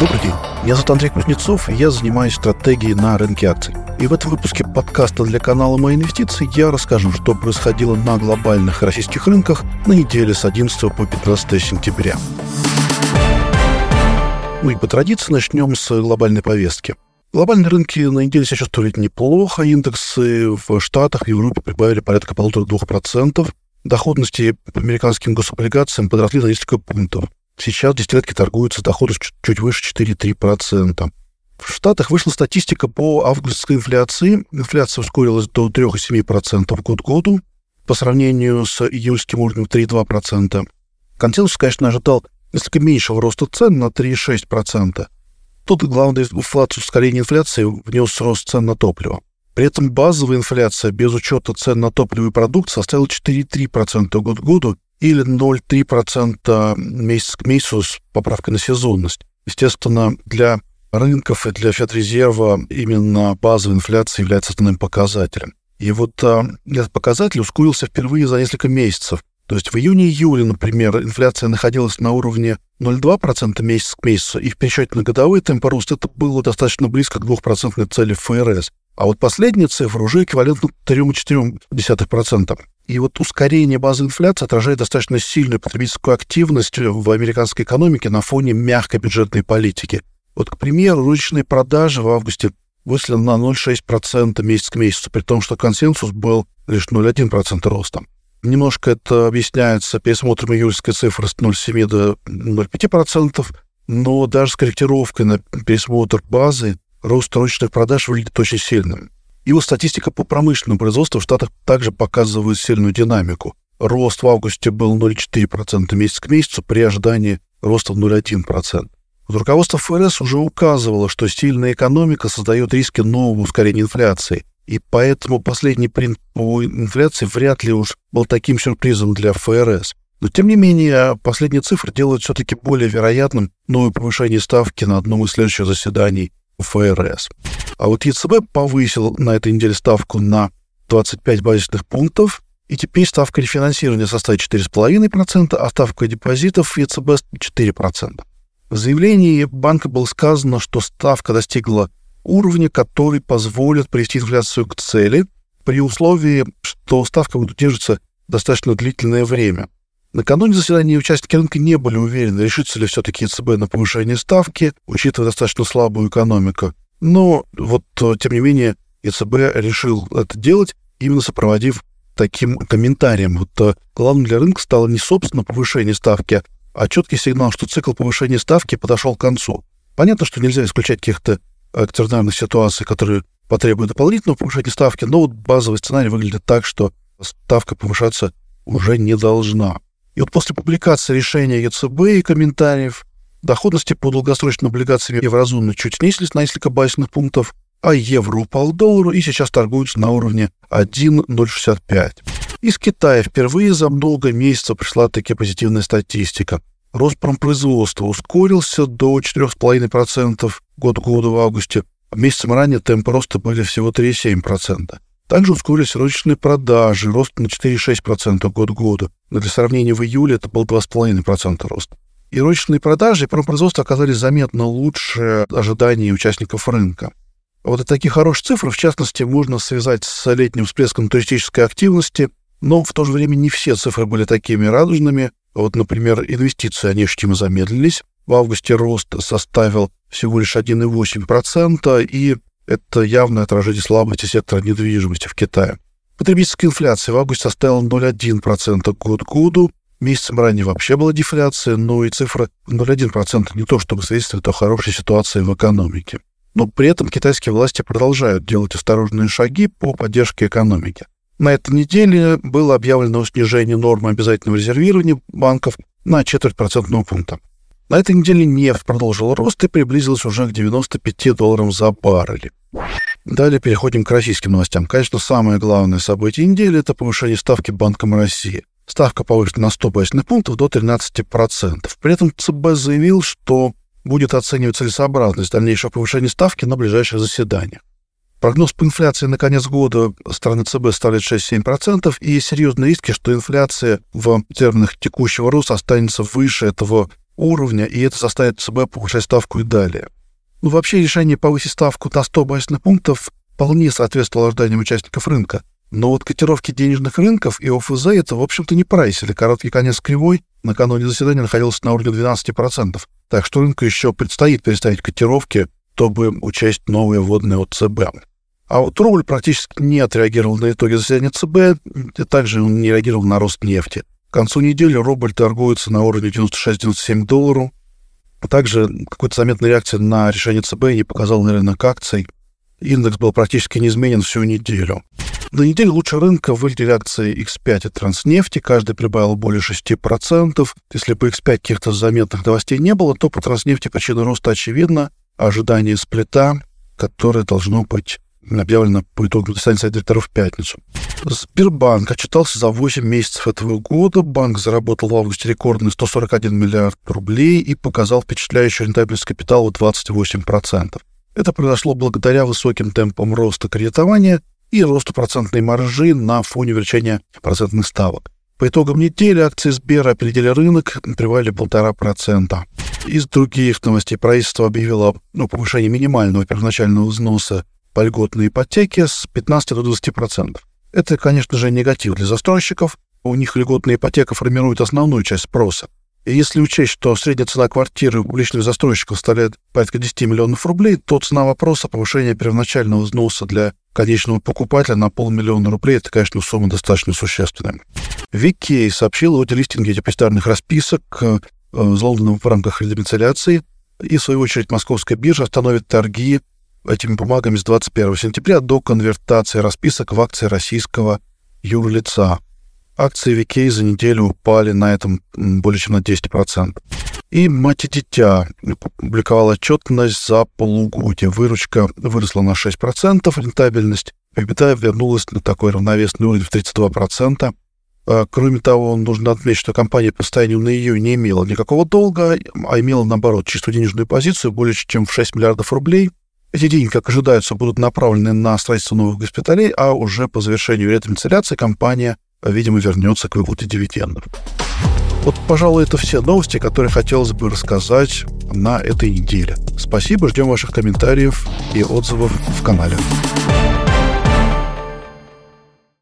Добрый день. Меня зовут Андрей Кузнецов, и я занимаюсь стратегией на рынке акций. И в этом выпуске подкаста для канала «Мои инвестиции» я расскажу, что происходило на глобальных российских рынках на неделе с 11 по 15 сентября. Ну и по традиции начнем с глобальной повестки. Глобальные рынки на неделе себя чувствовали неплохо. Индексы в Штатах и Европе прибавили порядка полутора-двух процентов. Доходности по американским гособлигациям подросли на несколько пунктов. Сейчас десятилетки торгуются с доходностью чуть выше 4,3%. В Штатах вышла статистика по августской инфляции. Инфляция ускорилась до 3,7% год к году по сравнению с июльским уровнем 3,2%. Консенсус, конечно, ожидал несколько меньшего роста цен на 3,6%. Тут главное инфлацию ускорение инфляции внес рост цен на топливо. При этом базовая инфляция без учета цен на топливо и продукт составила 4,3% год к году или 0,3% месяц к месяцу с поправкой на сезонность. Естественно, для рынков и для Федрезерва именно базовая инфляция является основным показателем. И вот а, этот показатель ускорился впервые за несколько месяцев. То есть в июне-июле, например, инфляция находилась на уровне 0,2% месяц к месяцу, и в пересчете на годовой темп роста это было достаточно близко к 2% цели ФРС. А вот последняя цифра уже эквивалентна 3,4%. И вот ускорение базы инфляции отражает достаточно сильную потребительскую активность в американской экономике на фоне мягкой бюджетной политики. Вот, к примеру, ручные продажи в августе выросли на 0,6% месяц к месяцу, при том, что консенсус был лишь 0,1% роста. Немножко это объясняется пересмотром июльской цифры с 0,7 до 0,5%, но даже с корректировкой на пересмотр базы рост ручных продаж выглядит очень сильным. И вот статистика по промышленному производству в Штатах также показывает сильную динамику. Рост в августе был 0,4% месяц к месяцу при ожидании роста в 0,1%. Вот руководство ФРС уже указывало, что сильная экономика создает риски нового ускорения инфляции, и поэтому последний принт по инфляции вряд ли уж был таким сюрпризом для ФРС. Но, тем не менее, последние цифры делают все-таки более вероятным новое повышение ставки на одном из следующих заседаний ФРС. А вот ЕЦБ повысил на этой неделе ставку на 25 базисных пунктов, и теперь ставка рефинансирования составит 4,5%, а ставка депозитов ЕЦБ 4%. В заявлении банка было сказано, что ставка достигла уровня, который позволит привести инфляцию к цели, при условии, что ставка будет держаться достаточно длительное время. Накануне заседания участники рынка не были уверены, решится ли все-таки ЕЦБ на повышение ставки, учитывая достаточно слабую экономику. Но вот, э, тем не менее, ЕЦБ решил это делать, именно сопроводив таким комментарием. Вот э, главным для рынка стало не собственно повышение ставки, а четкий сигнал, что цикл повышения ставки подошел к концу. Понятно, что нельзя исключать каких-то экстраординарных ситуаций, которые потребуют дополнительного повышения ставки, но вот базовый сценарий выглядит так, что ставка повышаться уже не должна. И вот после публикации решения ЕЦБ и комментариев доходности по долгосрочным облигациям еврозоны чуть снизились на несколько базисных пунктов, а евро упал к доллару и сейчас торгуются на уровне 1,065. Из Китая впервые за много месяцев пришла таки позитивная статистика. Рост промпроизводства ускорился до 4,5% год к году в августе. Месяцем ранее темпы роста были всего 3,7%. Также ускорились розничные продажи, рост на 4,6% год к году. Но для сравнения в июле это был 2,5% рост. И розничные продажи и промопроизводство оказались заметно лучше ожиданий участников рынка. Вот такие хорошие цифры, в частности, можно связать с летним всплеском туристической активности, но в то же время не все цифры были такими радужными. Вот, например, инвестиции, они ощутимо замедлились. В августе рост составил всего лишь 1,8%, и это явное отражение слабости сектора недвижимости в Китае. Потребительская инфляция в августе составила 0,1% год к году. Месяцем ранее вообще была дефляция, но и цифра 0,1% не то чтобы свидетельствует о хорошей ситуации в экономике. Но при этом китайские власти продолжают делать осторожные шаги по поддержке экономики. На этой неделе было объявлено снижение нормы обязательного резервирования банков на четверть процентного пункта. На этой неделе нефть продолжила рост и приблизилась уже к 95 долларам за баррель. Далее переходим к российским новостям. Конечно, самое главное событие недели – это повышение ставки Банком России. Ставка повышена на 100 базисных пунктов до 13%. При этом ЦБ заявил, что будет оценивать целесообразность дальнейшего повышения ставки на ближайших заседаниях. Прогноз по инфляции на конец года страны ЦБ ставит 6-7%, и серьезные риски, что инфляция в терминах текущего роста останется выше этого уровня, и это заставит ЦБ повышать ставку и далее. Ну, вообще решение повысить ставку на 100 базисных пунктов вполне соответствовало ожиданиям участников рынка. Но вот котировки денежных рынков и ОФЗ это, в общем-то, не прайсили. Короткий конец кривой накануне заседания находился на уровне 12%. Так что рынку еще предстоит переставить котировки, чтобы учесть новые вводные от ЦБ. А вот рубль практически не отреагировал на итоги заседания ЦБ, и также он не реагировал на рост нефти. К концу недели рубль торгуется на уровне 96-97 долларов. Также какой-то заметной реакции на решение ЦБ не показал на рынок акций. Индекс был практически неизменен всю неделю. На неделе лучше рынка выглядели акции X5 и Транснефти. Каждый прибавил более 6%. Если по X5 каких-то заметных новостей не было, то по Транснефти причина роста очевидна. Ожидание сплита, которое должно быть объявлено по итогам заседания директоров в пятницу. Сбербанк отчитался за 8 месяцев этого года. Банк заработал в августе рекордный 141 миллиард рублей и показал впечатляющую рентабельность капитала 28%. Это произошло благодаря высоким темпам роста кредитования и росту процентной маржи на фоне увеличения процентных ставок. По итогам недели акции Сбера опередили рынок, полтора процента. Из других новостей правительство объявило ну, повышение минимального первоначального взноса по льготной ипотеке с 15 до 20 процентов. Это, конечно же, негатив для застройщиков. У них льготная ипотека формирует основную часть спроса. И если учесть, что средняя цена квартиры у публичных застройщиков составляет порядка 10 миллионов рублей, то цена вопроса повышения первоначального взноса для конечного покупателя на полмиллиона рублей – это, конечно, сумма достаточно существенная. Викей сообщил о делистинге депозитарных расписок э, с Лондоном в рамках редомицеляции, и, в свою очередь, московская биржа остановит торги этими бумагами с 21 сентября до конвертации расписок в акции российского юрлица. Акции Викей за неделю упали на этом более чем на 10%. И «Мать и дитя» публиковала отчетность за полугодие. Выручка выросла на 6%, рентабельность EBITDA вернулась на такой равновесный уровень в 32%. А, кроме того, нужно отметить, что компания по состоянию на ее не имела никакого долга, а имела, наоборот, чистую денежную позицию более чем в 6 миллиардов рублей. Эти деньги, как ожидается, будут направлены на строительство новых госпиталей, а уже по завершению ретранцеляции компания видимо, вернется к выплате дивидендов. Вот, пожалуй, это все новости, которые хотелось бы рассказать на этой неделе. Спасибо, ждем ваших комментариев и отзывов в канале.